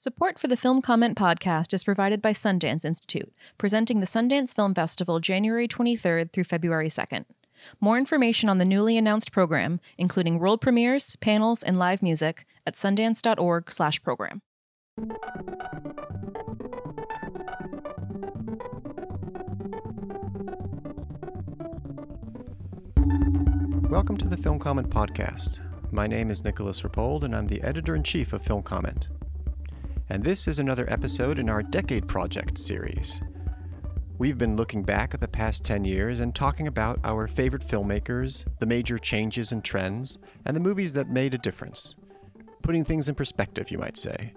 Support for the Film Comment podcast is provided by Sundance Institute, presenting the Sundance Film Festival January 23rd through February 2nd. More information on the newly announced program, including world premieres, panels, and live music, at sundance.org/program. Welcome to the Film Comment Podcast. My name is Nicolas Rapold, and I'm the editor in chief of Film Comment. And this is another episode in our Decade Project series. We've been looking back at the past 10 years and talking about our favorite filmmakers, the major changes and trends, and the movies that made a difference. Putting things in perspective, you might say.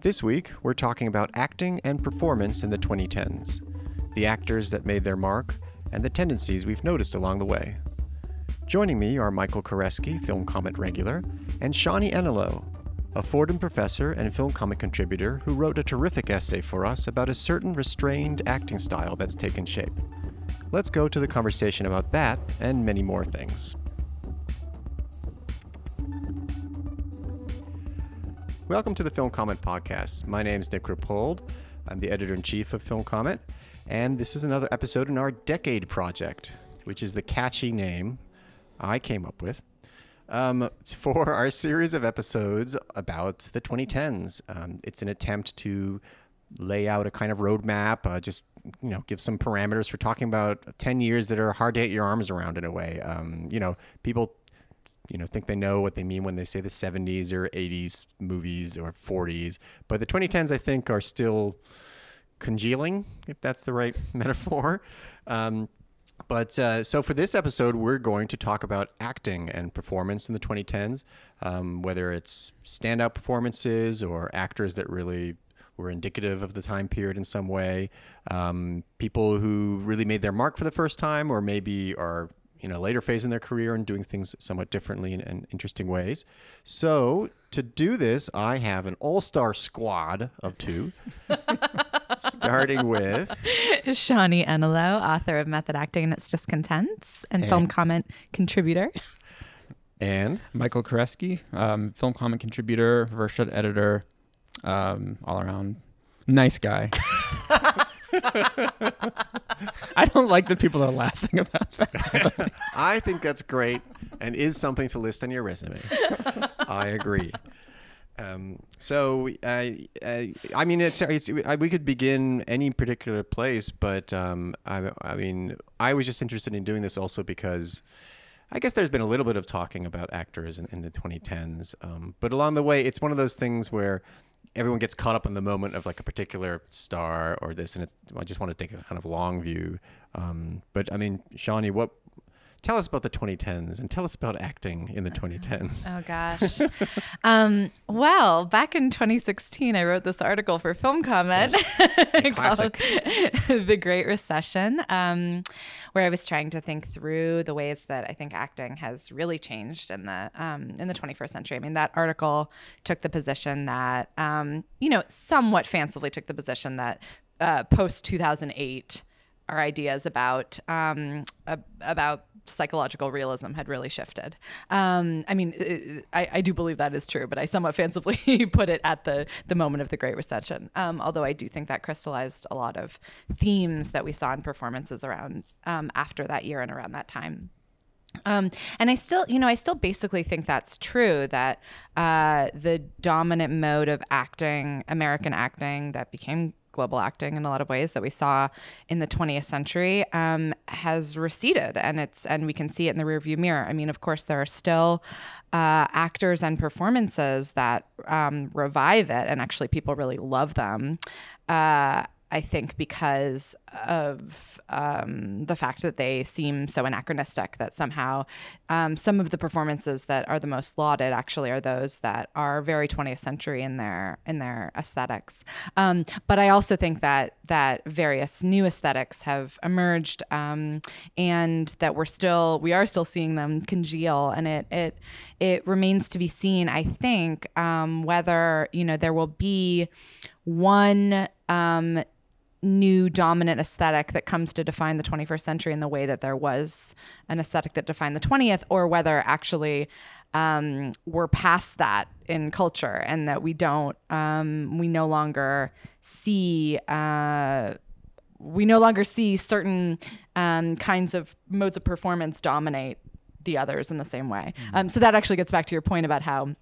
This week, we're talking about acting and performance in the 2010s, the actors that made their mark, and the tendencies we've noticed along the way. Joining me are Michael Koresky, Film Comment regular, and Shonni Enelow, a Fordham professor and film comment contributor who wrote a terrific essay for us about a certain restrained acting style that's taken shape. Let's go to the conversation about that and many more things. Welcome to the Film Comment Podcast. My name is Nick Rapold. I'm the editor in chief of Film Comment, and this is another episode in our Decade Project, which is the catchy name I came up with um, for our series of episodes about the 2010s. Um, it's an attempt to lay out a kind of roadmap, uh, just you know, give some parameters for talking about 10 years that are hard to get your arms around in a way. Um, you know, people you know think they know what they mean when they say the 70s or 80s movies or 40s but the 2010s i think are still congealing if that's the right metaphor um, but uh, so for this episode, we're going to talk about acting and performance in the 2010s, um, whether it's standout performances or actors that really were indicative of the time period in some way, um, people who really made their mark for the first time, or maybe are you know later phase in their career and doing things somewhat differently in, in interesting ways. So to do this, I have an all-star squad of two. starting with Shonni Enelow, author of Method Acting and Its Discontents and, and film comment contributor. And Michael Koresky, um, film comment contributor, Reverse Shot editor, um, all around nice guy. I don't like that people are laughing about that. I think that's great and is something to list on your resume. I agree. Um, so uh, uh, I mean, it's, it's we could begin any particular place, but um, I, I mean, I was just interested in doing this also because I guess there's been a little bit of talking about actors in, in the 2010s, um, but along the way, it's one of those things where everyone gets caught up in the moment of like a particular star or this, and I just want to take a kind of long view. Um, but I mean, Shonni, what tell us about the 2010s and tell us about acting in the 2010s. Oh gosh. um, well, back in 2016, I wrote this article for Film Comment yes. called "The Great Recession," um, where I was trying to think through the ways that I think acting has really changed in the um, in the 21st century. I mean, that article took the position that um, you know somewhat fancifully took the position that uh, post 2008 our ideas about um, about psychological realism had really shifted. Um, I mean, I, I, do believe that is true, but I somewhat fancifully put it at the the moment of the Great Recession. Um, although I do think that crystallized a lot of themes that we saw in performances around um, after that year and around that time. Um, and I still, you know, I still basically think that's true that uh, the dominant mode of acting, American acting, that became global acting in a lot of ways that we saw in the 20th century um, has receded and it's and we can see it in the rearview mirror. I mean of course there are still uh, actors and performances that um, revive it and actually people really love them uh, I think because of um, the fact that they seem so anachronistic that somehow um, some of the performances that are the most lauded actually are those that are very 20th century in their in their aesthetics. Um, but I also think that that various new aesthetics have emerged um, and that we're still we are still seeing them congeal and it it it remains to be seen. I think um, whether you know there will be one um, new dominant aesthetic that comes to define the 21st century in the way that there was an aesthetic that defined the 20th, or whether actually um, we're past that in culture and that we don't, um, we no longer see. Uh, we no longer see certain um, kinds of modes of performance dominate the others in the same way. Um, so that actually gets back to your point about how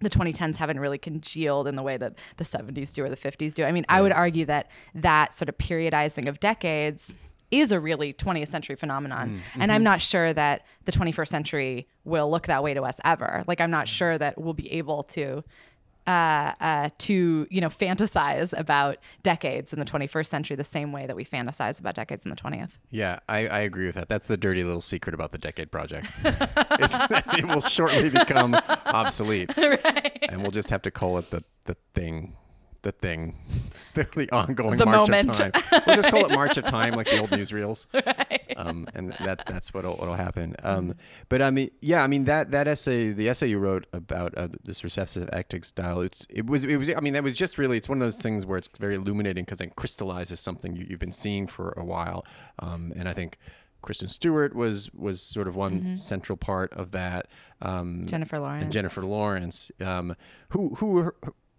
the 2010s haven't really congealed in the way that the 70s do or the 50s do. I mean, I would argue that that sort of periodizing of decades is a really 20th century phenomenon. Mm, and I'm mm-hmm. not sure that the 21st century will look that way to us ever. Like, I'm not mm. sure that we'll be able to. Uh, uh, to you know fantasize about decades in the 21st century the same way that we fantasize about decades in the 20th Yeah, I, I agree with that. That's the dirty little secret about the Decade Project. it will shortly become obsolete. right And we'll just have to call it the, the thing. The thing. The, the ongoing The March moment. of Time. We'll just call it March of Time, like the old newsreels. Right. Um, and that that's what'll, what'll happen. Um, but I mean, yeah, I mean that that essay, the essay you wrote about uh, this recessive ectic style, it's it was it was. I mean, that was just really. It's one of those things where it's very illuminating because it crystallizes something you, you've been seeing for a while. Um, and I think. Kristen Stewart was was sort of one central part of that. Um, jennifer lawrence and Jennifer Lawrence, um, who who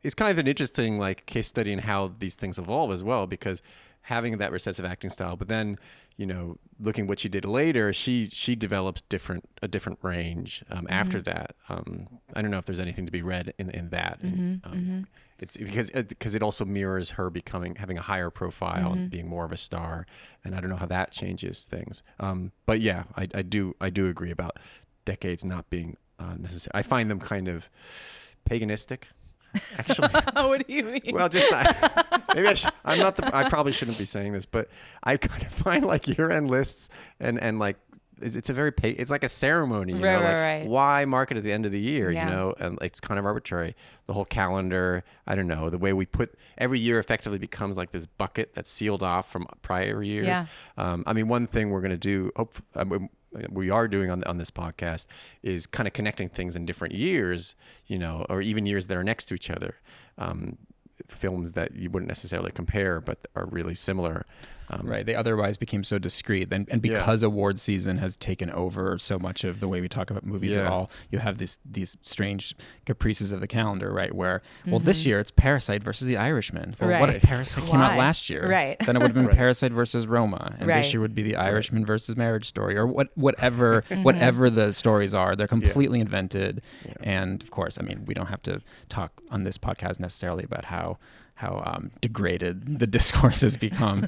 is kind of an interesting like case study in how these things evolve as well, because having that recessive acting style, but then you know looking what she did later, she she developed different a different range um, after that. Um, I don't know if there's anything to be read in in that. And, um, It's because because it also mirrors her becoming having a higher profile and being more of a star, and I don't know how that changes things. Um, but yeah, I, I do I do agree about decades not being uh, necessary. I find them kind of paganistic, actually. what do you mean well, just I, maybe I sh- I'm not the I probably shouldn't be saying this, but I kind of find like year-end lists and and like it's, it's a very pa- it's like a ceremony, you Right, know, right, like right. why market at the end of the year, Yeah. you know, and it's kind of arbitrary. The whole calendar, I don't know, the way we put every year effectively becomes like this bucket that's sealed off from prior years. Yeah. Um, I mean, one thing we're going to do, hope, um, we are doing on, on this podcast is kind of connecting things in different years, you know, or even years that are next to each other. Um, films that you wouldn't necessarily compare, but are really similar. Um, Right. They otherwise became so discreet. And, and Yeah. because award season has taken over so much of the way we talk about movies at all, you have these these strange caprices of the calendar, right? Where, well, this year it's Parasite versus The Irishman. Well, what if Right. Parasite came out last year? Right. Then it would have been Right. Parasite versus Roma. And Right. this year would be The Irishman versus Marriage Story or what whatever whatever the stories are. They're completely invented. And of course, I mean, we don't have to talk on this podcast necessarily about how how um, degraded the discourse has become,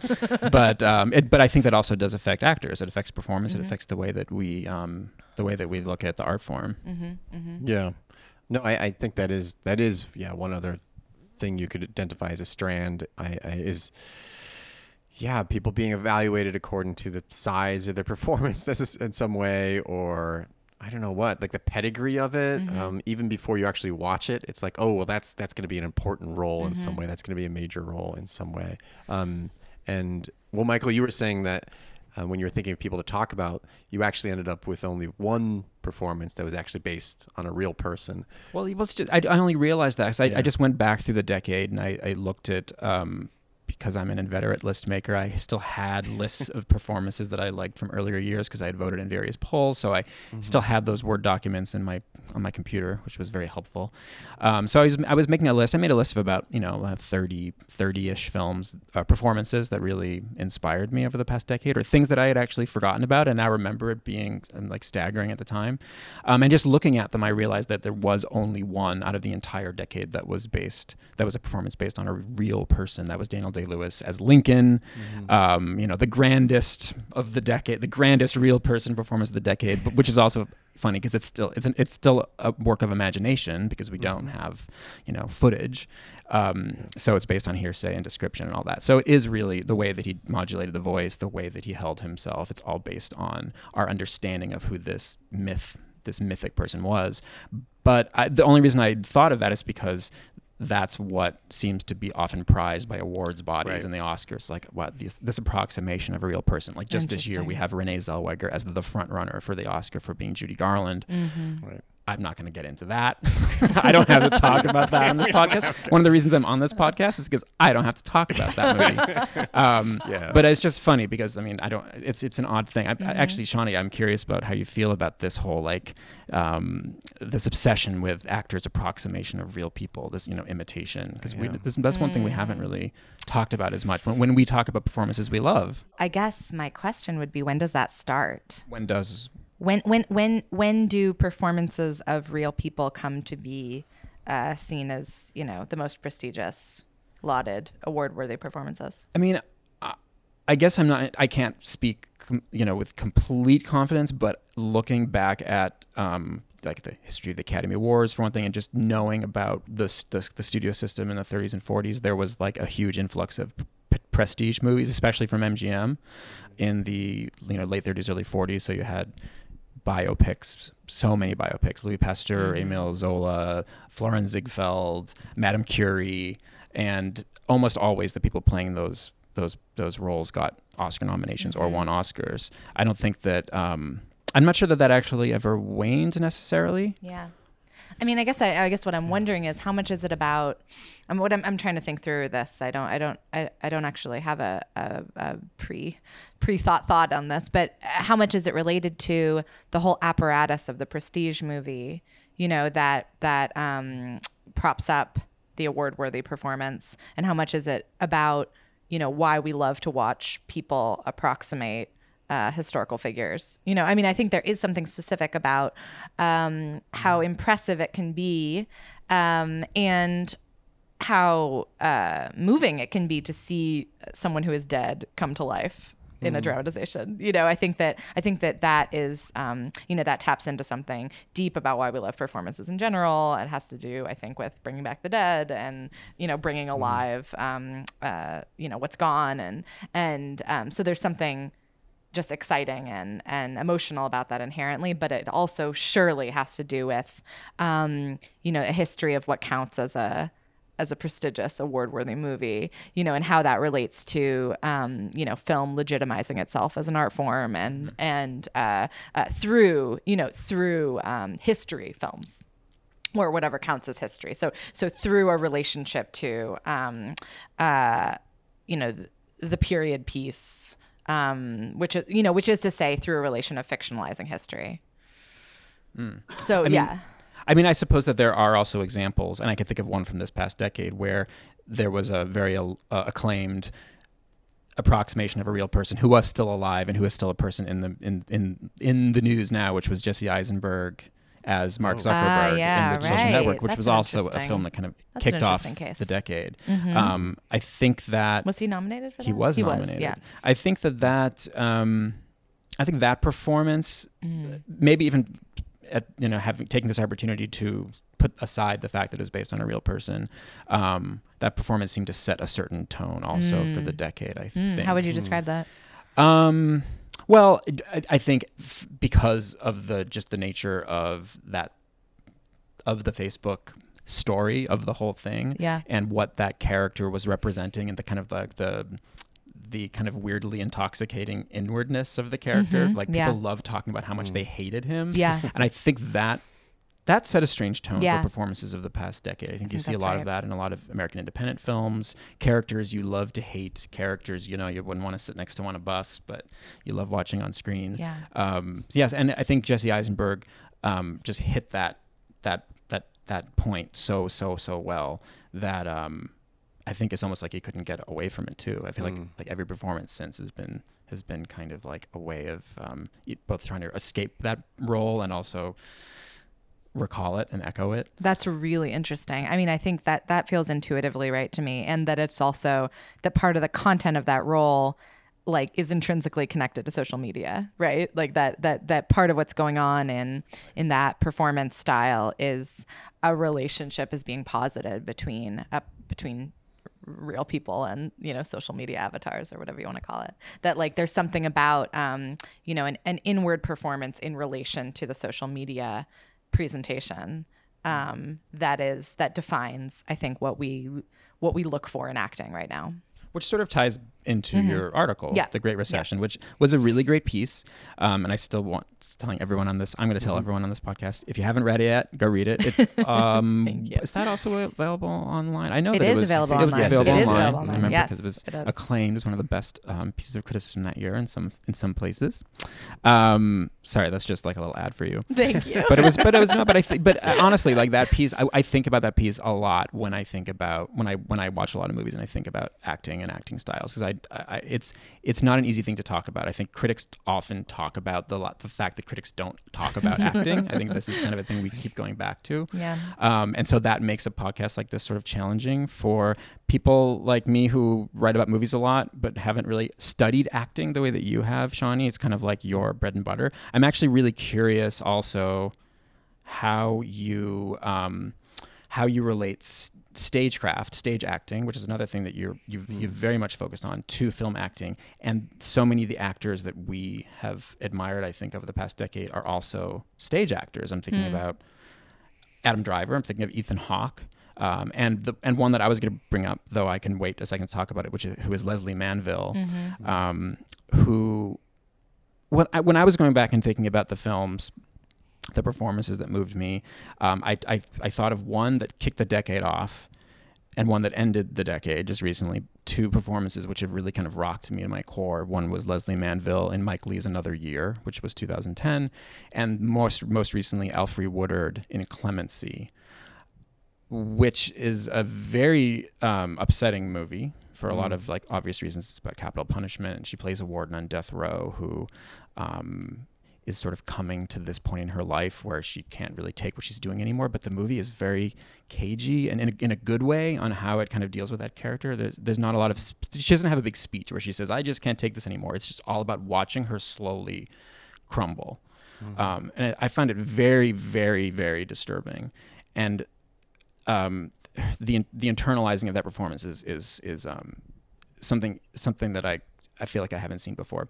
but um, it, but I think that also does affect actors. It affects performance. It affects the way that we um, the way that we look at the art form. Yeah. No, I, I think that is that is yeah one other thing you could identify as a strand. I, I is yeah people being evaluated according to the size of their performance this is in some way or I don't know what like the pedigree of it. Um, even before you actually watch it, it's like oh well that's that's going to be an important role in some way. That's going to be a major role in some way. Um, and well, Michael, you were saying that uh, when you were thinking of people to talk about, you actually ended up with only one performance that was actually based on a real person. Well, it was just I, I only realized that 'cause I, Yeah. I just went back through the decade and I, I looked at um, because I'm an inveterate list maker. I still had lists of performances that I liked from earlier years because I had voted in various polls. So I still had those word documents in my on my computer, which was very helpful. Um, so I was I was making a list. I made a list of about you know uh, 30 30ish films uh, performances that really inspired me over the past decade, or things that I had actually forgotten about and now remember it being um, like staggering at the time. Um, and just looking at them, I realized that there was only one out of the entire decade that was based that was a performance based on a real person. That was Daniel Day Lewis as Lincoln. Um, you know, the grandest of the decade, the grandest real person performance of the decade, but which is also funny because it's still it's an, it's still a work of imagination because we don't have you know footage. Um, so it's based on hearsay and description and all that. So it is really the way that he modulated the voice, the way that he held himself. It's all based on our understanding of who this myth, this mythic person was. But I, the only reason I thought of that is because that's what seems to be often prized by awards bodies Right. and the Oscars. Like what this, this approximation of a real person. Like just this year, we have Renee Zellweger as the front runner for the Oscar for being Judy Garland. Mm-hmm. Right. I'm not going to get into that. I don't have to talk about that on this podcast. One of the reasons I'm on this podcast is because I don't have to talk about that movie. Um, Yeah. But it's just funny because I mean I don't. It's it's an odd thing. I, I, actually, Shonni, I'm curious about how you feel about this whole like um, this obsession with actors' approximation of real people. This you know imitation because we Yeah. this, that's one thing we haven't really talked about as much. When when we talk about performances we love, I guess my question would be when does that start? when does When when when when do performances of real people come to be uh, seen as you know the most prestigious, lauded, award-worthy performances? I mean, I, guess I'm not. I can't speak, you know, with complete confidence. But looking back at um, like the history of the Academy Awards for one thing, and just knowing about the the, the studio system in the 30s and 40s, there was like a huge influx of p- prestige movies, especially from MGM, in the you know late 30s, early 40s. So you had biopics, so many biopics: Louis Pasteur, Emile Zola, Florence Ziegfeld, Madame Curie, and almost always the people playing those those those roles got Oscar nominations or won Oscars. I don't think that. Um, I'm not sure that that actually ever waned necessarily. Yeah. I mean, I guess I, I guess what I'm wondering is how much is it about? I'm what I'm, I'm trying to think through this. I don't I don't I, I don't actually have a, a, a pre pre thought thought on this, but how much is it related to the whole apparatus of the prestige movie? You know that that um, props up the award worthy performance, and how much is it about you know why we love to watch people approximate uh, historical figures. You know, I mean, I think there is something specific about um, how impressive it can be um, and how uh, moving it can be to see someone who is dead come to life in a dramatization. You know i think that i think that that is um, you know that taps into something deep about why we love performances in general. It has to do i think with bringing back the dead and you know bringing alive um, uh, you know what's gone and and um, so there's something just exciting and and emotional about that inherently but it also surely has to do with um, you know a history of what counts as a as a prestigious award-worthy movie you know and how that relates to um, you know film legitimizing itself as an art form and and uh, uh, through you know through um, history films or whatever counts as history. So so through a relationship to um, uh, you know the, the period piece, um, which is you know which is to say through a relation of fictionalizing history. So yeah. I mean, I suppose that there are also examples, and I can think of one from this past decade where there was a very uh, acclaimed approximation of a real person who was still alive and who is still a person in the in in in the news now, which was Jesse Eisenberg as Mark Zuckerberg Ah, yeah, in the Social right. Network, which That's was also a film that kind of that's kicked off case. the decade. Um, I think that Was he nominated for that? he was nominated. yeah. I think that that um, I think that performance, Mm. maybe even at you know having taken this opportunity to put aside the fact that it was based on a real person, um, that performance seemed to set a certain tone also for the decade. I Mm, think. How would you describe that? Well, I, I think because of the just the nature of that of the Facebook story of the whole thing, Yeah. and what that character was representing, and the kind of like the the kind of weirdly intoxicating inwardness of the character. Mhm, Like people yeah. love talking about how much they hated him. Yeah. and I think that. That set a strange tone Yeah. for performances of the past decade. I think you think see a lot right. of that in a lot of American independent films. Characters you love to hate, characters you know you wouldn't want to sit next to on a bus, but you love watching on screen. Yeah. Um, yes, and I think Jesse Eisenberg um, just hit that that that that point so so so well that um, I think it's almost like he couldn't get away from it too. I feel like like every performance since has been has been kind of like a way of um, both trying to escape that role and also recall it and echo it. That's really interesting. I mean, I think that that feels intuitively right to me, and that it's also that part of the content of that role, like, is intrinsically connected to social media, right? Like that that that part of what's going on in in that performance style is a relationship is being posited between uh, between real people and you know social media avatars or whatever you want to call it that like there's something about um you know an, an inward performance in relation to the social media presentation um that is that defines i think what we what we look for in acting right now. Which sort of ties into your article, Yeah. The Great Recession, which was a really great piece. Um, and I still want telling everyone on this. I'm going to tell everyone on this podcast if you haven't read it yet, go read it. It's um, is that also available online? I know It that is it was available I online. It was available It is online. available I online. remember Yes, because it was it acclaimed as one of the best um, pieces of criticism that year in some in some places. Um, sorry, that's just like a little ad for you Thank you. but it was but it was no but i think but uh, honestly like that piece I, I think about that piece a lot when i think about when i when i watch a lot of movies and i think about acting and acting styles because I, I it's it's not an easy thing to talk about i think critics often talk about the the fact that critics don't talk about acting i think this is kind of a thing we keep going back to Yeah. um, and so that makes a podcast like this sort of challenging for people like me who write about movies a lot but haven't really studied acting the way that you have, Shonni. It's kind of like your bread and butter. I'm actually really curious also how you um, how you relate stagecraft, stage acting, which is another thing that you're you've, you've very much focused on, to film acting. And so many of the actors that we have admired, I think, over the past decade are also stage actors. I'm thinking about Adam Driver. I'm thinking of Ethan Hawke. Um, and the and one that I was going to bring up, though I can wait a second to talk about it, which is, who is Lesley Manville, um, who when I, when I was going back and thinking about the films, the performances that moved me, um, I, I I thought of one that kicked the decade off, and one that ended the decade just recently. Two performances which have really kind of rocked me in my core. One was Lesley Manville in Mike Leigh's Another Year, which was 2010, and most most recently Alfre Woodard in Clemency, which is a very um, upsetting movie for a lot of like obvious reasons. It's about capital punishment, and she plays a warden on death row who um, is sort of coming to this point in her life where she can't really take what she's doing anymore. But the movie is very cagey and in a, in a good way on how it kind of deals with that character. There's there's not a lot of sp- she doesn't have a big speech where she says I just can't take this anymore. It's just all about watching her slowly crumble. Um, and I find it very, very, very disturbing. And um, the the internalizing of that performance is is is um, something something that I I feel like I haven't seen before.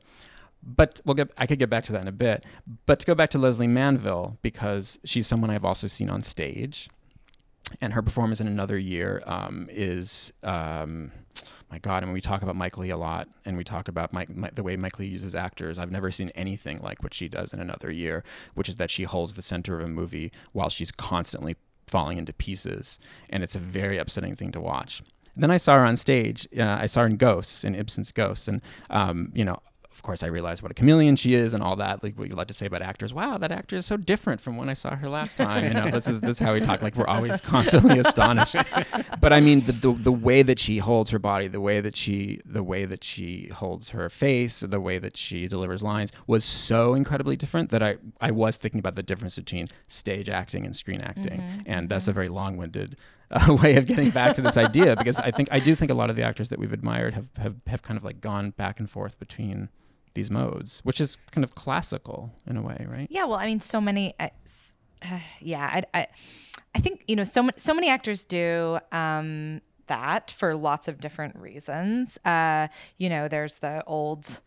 But we'll get I could get back to that in a bit. But to go back to Lesley Manville because she's someone I've also seen on stage, and her performance in Another Year um, is. Um, my God, I mean, we talk about Mike Leigh a lot, and we talk about Mike, the way Mike Leigh uses actors. I've never seen anything like what she does in Another Year, which is that she holds the center of a movie while she's constantly falling into pieces, and it's a very upsetting thing to watch. Then I saw her on stage. Uh, I saw her in Ghosts, in Ibsen's Ghosts, and um, you know, of course, I realized what a chameleon she is and all that. Like what you like to say about actors. Wow, that actor is so different from when I saw her last time. You know, this is this is how we talk. Like we're always constantly astonished. But I mean, the, the the way that she holds her body, the way that she the way that she holds her face, the way that she delivers lines was so incredibly different that I I was thinking about the difference between stage acting and screen acting, and that's a very long-winded uh, way of getting back to this idea because I think I do think a lot of the actors that we've admired have, have, have kind of like gone back and forth between these modes, which is kind of classical in a way, right? Yeah, well, I mean, so many. Uh, uh, yeah, I, I, I think you know, so so many actors do um, that for lots of different reasons. Uh, you know, there's the old.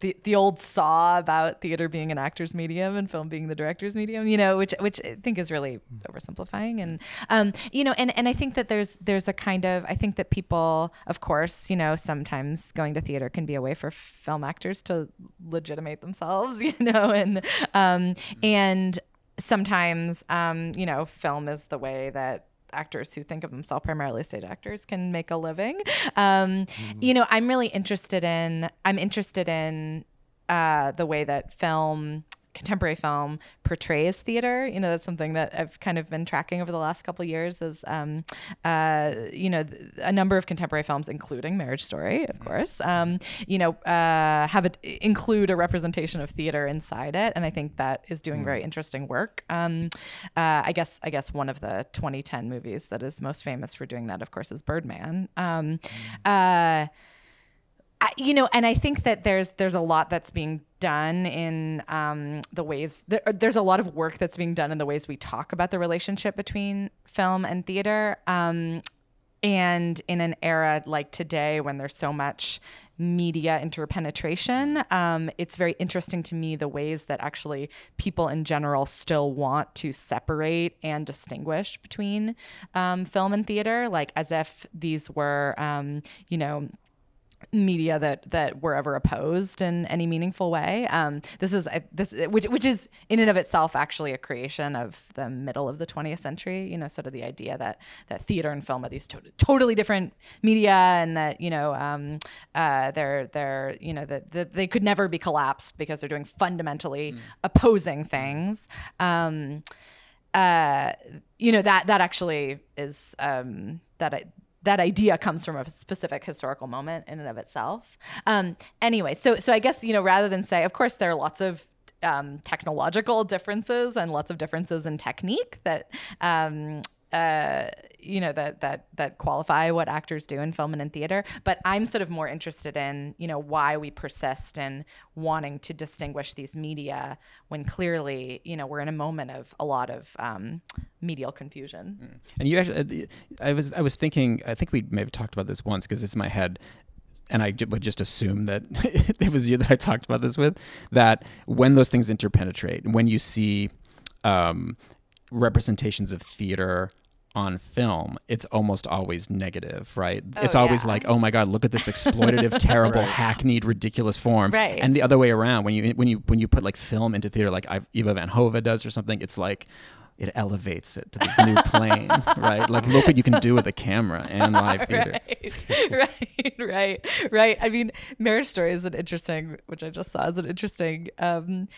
The, the old saw about theater being an actor's medium and film being the director's medium, you know, which which I think is really oversimplifying, and um, you know, and and I think that there's there's a kind of I think that people, of course, you know, sometimes going to theater can be a way for film actors to legitimate themselves, you know, and um, and sometimes um, you know, film is the way that actors who think of themselves primarily stage actors can make a living. Um, You know, I'm really interested in. I'm interested in uh, the way that film contemporary film portrays theater. You know that's something that i've kind of been tracking over the last couple of years is um, uh, you know th- a number of contemporary films including marriage story of course um, you know uh, have it include a representation of theater inside it. And i think that is doing very interesting work. Um, uh, i guess i guess one of the 2010 movies that is most famous for doing that of course is birdman. Um, uh, I, you know, and I think that there's there's a lot that's being done in um, the ways there, there's a lot of work that's being done in the ways we talk about the relationship between film and theater. Um, and in an era like today when there's so much media interpenetration, um, it's very interesting to me the ways that actually people in general still want to separate and distinguish between um, film and theater, like as if these were, um, you know, media that that were ever opposed in any meaningful way. Um, this is this which which is in and of itself actually a creation of the middle of the 20th century. You know, sort of the idea that that theater and film are these to- totally different media, and that you know um, uh, they're they're you know that, that they could never be collapsed because they're doing fundamentally mm. opposing things. Um, uh, you know that that actually is um, that I, that idea comes from a specific historical moment in and of itself. Um, anyway, so so I guess you know rather than say, of course, there are lots of um, technological differences and lots of differences in technique that um, uh, you know that that that qualify what actors do in film and in theater but i'm sort of more interested in you know why we persist in wanting to distinguish these media when clearly you know we're in a moment of a lot of um, medial confusion mm. and you actually i was i was thinking i think we may have talked about this once because it's in my head and I would just assume that it was you that I talked about this with, that when those things interpenetrate, when you see um, representations of theater on film, it's almost always negative, right? Oh, it's always yeah. like, oh my god, look at this exploitative, terrible, right. hackneyed, ridiculous form. Right. And the other way around, when you when you when you put like film into theater, like Ivo van Hove does or something, it's like it elevates it to this new plane, right? Like, look what you can do with a camera and live theater. right, right, right, right. I mean, Marriage Story is an interesting, which I just saw, is an interesting. Um,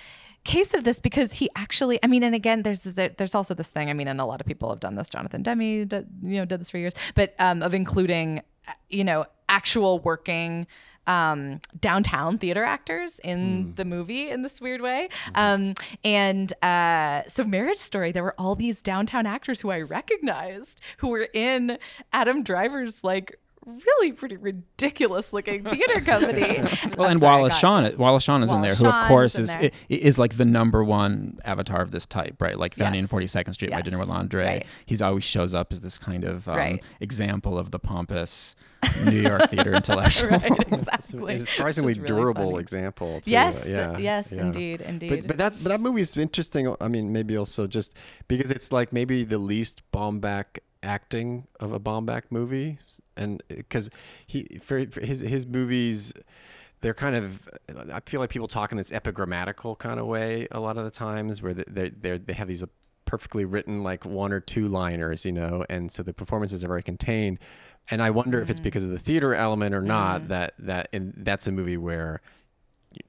case of this because he actually, I mean, and again, there's the, there's also this thing. I mean, and a lot of people have done this. Jonathan Demme did, you know, did this for years, but um, of including, you know, actual working um, downtown theater actors in mm. the movie in this weird way. Mm-hmm. Um, and uh, so, Marriage Story, there were all these downtown actors who I recognized who were in Adam Driver's like really pretty ridiculous looking theater company. well, and sorry, Wallace Shawn, Wallace Shawn is Wallace in there, who of course is is like the number one avatar of this type, right? Like Vanya yes. in 42nd Street yes. My Dinner with Andre. Right. He's always shows up as this kind of um, right. example of the pompous New York theater intellectual. right, exactly. It's a surprisingly really durable funny. example. Too. Yes, yeah, yes, yeah. indeed, indeed. But, but that but that movie is interesting. I mean, maybe also just because it's like maybe the least Baumbach acting of a Baumbach movie, and because he for, for his his movies they're kind of I feel like people talk in this epigrammatical kind of way a lot of the times where they they they have these perfectly written like one or two liners, you know, and so the performances are very contained. And I wonder mm. if it's mm. because of the theater element or not mm. that that and that's a movie where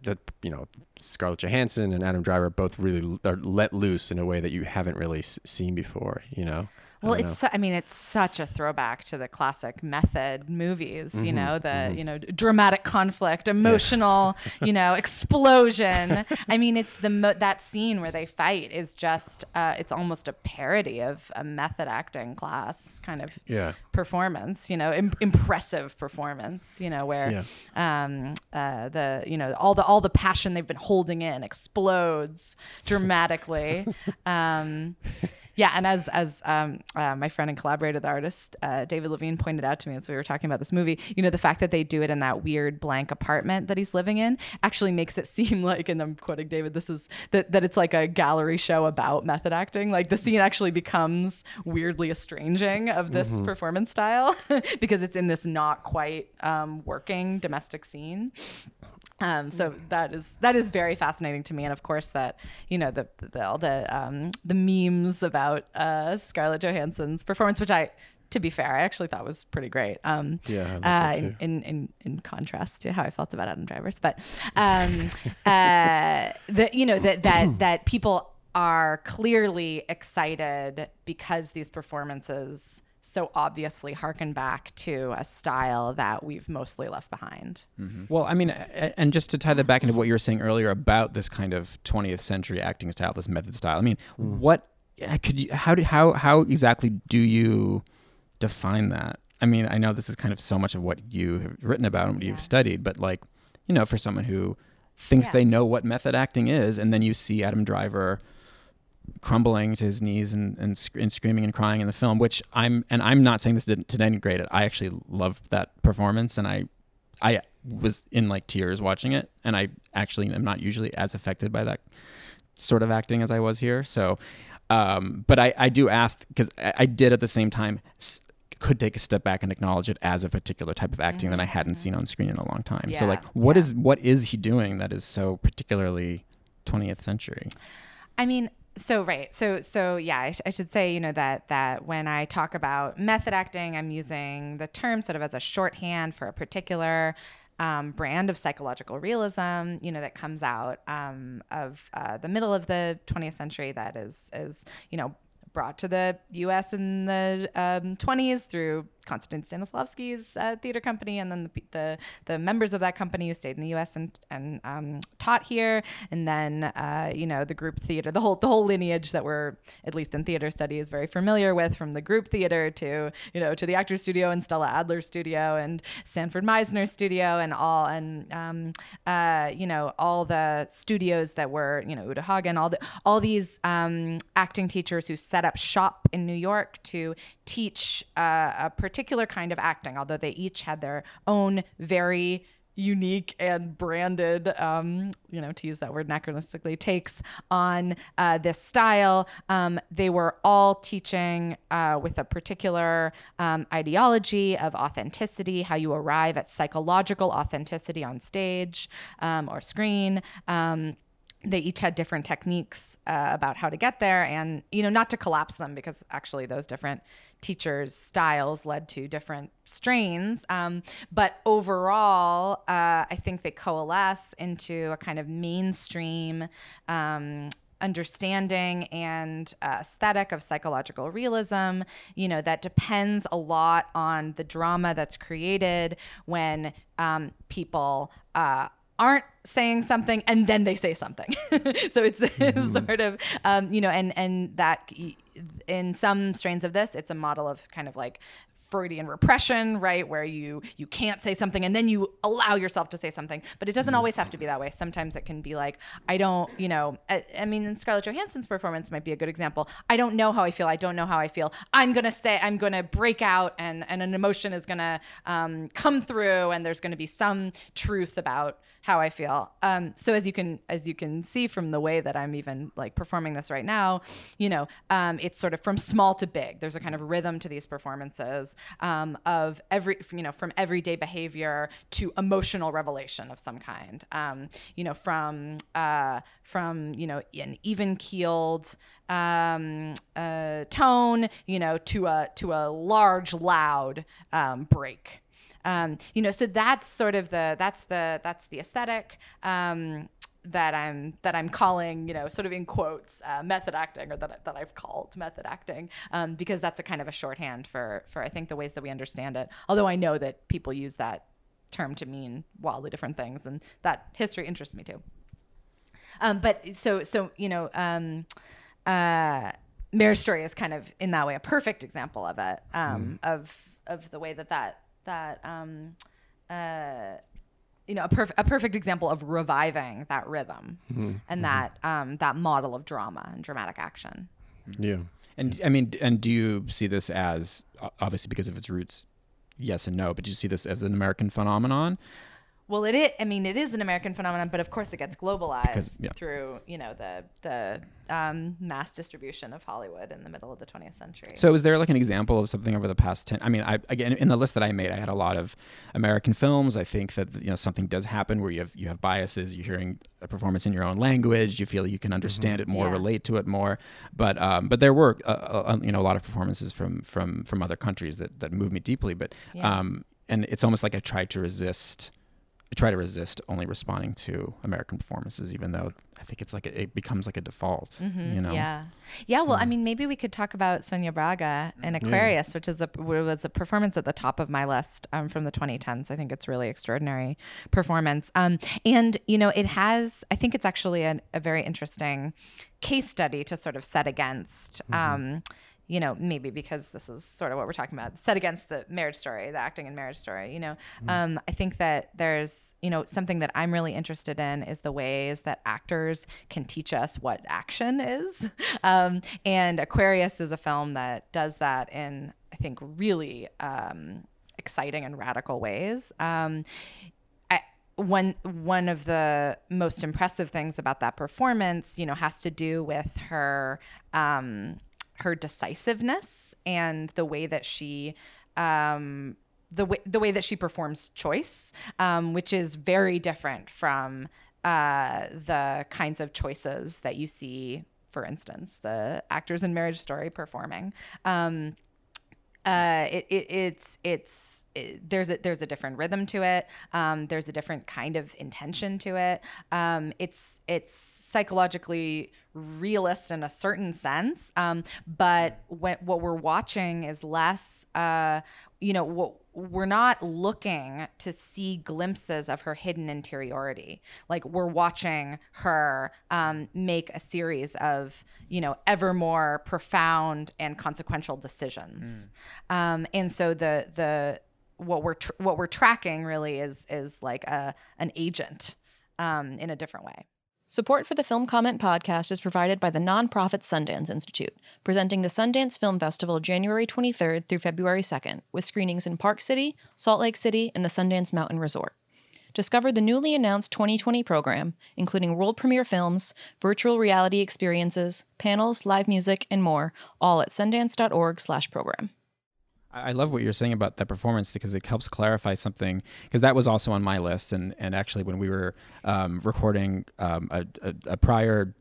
that you know Scarlett Johansson and Adam Driver both really are let loose in a way that you haven't really seen before, you know. Well, it's I mean it's such a throwback to the classic method movies, mm-hmm, you know, the mm-hmm. you know dramatic conflict, emotional, yeah. you know, explosion. I mean, it's the mo- that scene where they fight is just uh, it's almost a parody of a method acting class kind of yeah. performance, you know, Im- impressive performance, you know, where yeah. um, uh, the you know all the all the passion they've been holding in explodes dramatically. um, yeah, and as as um, uh, my friend and collaborator, the artist uh, David Levine, pointed out to me as we were talking about this movie, you know, the fact that they do it in that weird blank apartment that he's living in actually makes it seem like, and I'm quoting David, this is that that it's like a gallery show about method acting. Like the scene actually becomes weirdly estranging of this mm-hmm. performance style because it's in this not quite um, working domestic scene. Um, so that is that is very fascinating to me, and of course that you know the the all the um, the memes about uh, Scarlett Johansson's performance, which I, to be fair, I actually thought was pretty great. Um, yeah, uh, in, in, in in contrast to how I felt about Adam Drivers, but um, uh, the you know that that that people are clearly excited because these performances so obviously harken back to a style that we've mostly left behind. Mm-hmm. Well, I mean, and just to tie that back into what you were saying earlier about this kind of 20th century acting style, this method style. I mean, mm. what could you how do how how exactly do you define that? I mean, I know this is kind of so much of what you have written about and what yeah. you've studied, but like, you know, for someone who thinks yeah. they know what method acting is, and then you see Adam Driver crumbling to his knees and, and, sc- and screaming and crying in the film, which I'm and I'm not saying this to, to denigrate it. I actually loved that performance, and I I was in like tears watching it, and I actually am not usually as affected by that sort of acting as I was here. So, um, but I I do ask because I, I, did at the same time. could take a step back and acknowledge it as a particular type of acting that I hadn't Mm-hmm. seen on screen in a long time. So like, what yeah. is what is he doing that is so particularly 20th century? I mean, so right, so so yeah, I, sh- I should say you know that that when I talk about method acting, I'm using the term sort of as a shorthand for a particular. Um, brand of psychological realism, you know, that comes out um, of uh, the middle of the 20th century. That is, is you know, brought to the U.S. in the um, 20s through Konstantin Stanislavski's uh, theater company, and then the, the the members of that company who stayed in the U.S. and and um, taught here, and then uh, you know the group theater, the whole the whole lineage that we're at least in theater study is very familiar with, from the group theater to you know to the Actors Studio and Stella Adler Studio and Sanford Meisner Studio and all and um, uh, you know all the studios that were you know Uta Hagen, all the all these um, acting teachers who set up shop in New York to teach uh, a particular kind of acting, although they each had their own very unique and branded, um, you know, to use that word anachronistically, takes on uh, this style. Um, they were all teaching uh, with a particular um, ideology of authenticity, how you arrive at psychological authenticity on stage um, or screen. They each had different techniques uh, about how to get there and you know not to collapse them because actually those different teachers styles led to different strains. Um, but overall uh, i think they coalesce into a kind of mainstream um, understanding and uh, aesthetic of psychological realism you know that depends a lot on the drama that's created when um, people uh, aren't saying something and then they say something so it's this sort of um, you know and and that in some strains of this it's a model of kind of like Freudian repression, right, where you you can't say something and then you allow yourself to say something. But it doesn't always have to be that way. Sometimes it can be like, I don't, you know, I, I mean, Scarlett Johansson's performance might be a good example. I don't know how I feel. I don't know how I feel. I'm gonna say, I'm gonna break out, and and an emotion is gonna um, come through, and there's gonna be some truth about how I feel. Um, so as you can as you can see from the way that I'm even like performing this right now, you know, um, it's sort of from small to big. There's a kind of rhythm to these performances um, of every you know from everyday behavior to emotional revelation of some kind. Um, you know, from uh, from you know an even keeled um, uh, tone, you know, to a to a large loud um, break um, you know so that's sort of the that's the that's the aesthetic um, that I'm that I'm calling you know sort of in quotes uh, method acting or that, that I've called method acting um, because that's a kind of a shorthand for for I think the ways that we understand it. Although I know that people use that term to mean wildly different things and that history interests me too. Um, but so so you know um, uh, Marriage Story is kind of in that way a perfect example of it um, of of the way that that that um, uh, you know a, perf- a perfect example of reviving that rhythm and that um, that model of drama and dramatic action. Yeah. And I mean, and do you see this as obviously because of its roots? Yes and no, but do you see this as an American phenomenon? Well, it is. I mean, it is an American phenomenon, but of course, it gets globalized Because- yeah. through you know the the um, mass distribution of Hollywood in the middle of the 20th century. So is there like an example of something over the past 10 I mean I again in the list that I made I had a lot of American films I think that you know something does happen where you have you have biases you're hearing a performance in your own language you feel you can understand it more Yeah. relate to it more but um, but there were uh, uh, you know a lot of performances from from from other countries that that moved me deeply but Yeah. um, and it's almost like I tried to resist I try to resist only responding to American performances even though I think it's like a, it becomes like a default you know Mm-hmm. Yeah, yeah. Well, I mean, maybe we could talk about Sonia Braga in Aquarius, which is a was a performance at the top of my list um, from the 2010s. I think it's really extraordinary performance. Um, and you know, it has. I think it's actually a, a very interesting case study to sort of set against. Um, you know, maybe because this is sort of what we're talking about, set against the marriage story, the acting and marriage story. You know, um, I think that there's, you know, something that I'm really interested in is the ways that actors can teach us what action is. Um, and Aquarius is a film that does that in, I think, really um, exciting and radical ways. Um, I, one one of the most impressive things about that performance, you know, has to do with her um, her decisiveness and the way that she um, the way the way that she performs choice, um, which is very different from uh, the kinds of choices that you see, for instance, the actors in Marriage Story performing. Um, uh, it, it, it's it's it, there's a there's a different rhythm to it. Um, there's a different kind of intention to it. Um, it's it's psychologically realist in a certain sense, um, but when, what we're watching is less. Uh, you know what we're not looking to see glimpses of her hidden interiority. Like we're watching her um, make a series of you know ever more profound and consequential decisions. Mm. um, and so the the what we're tr- what we're tracking really is is like a an agent um, in a different way Support for the Film Comment podcast is provided by the nonprofit Sundance Institute, presenting the Sundance Film Festival January 23rd through February 2nd, with screenings in Park City, Salt Lake City, and the Sundance Mountain Resort. Discover the newly announced 2020 program, including world premiere films, virtual reality experiences, panels, live music, and more, all at sundance.org/program. I love what you're saying about that performance because it helps clarify something. Because that was also on my list, and and actually when we were um, recording um, a, a, a, prior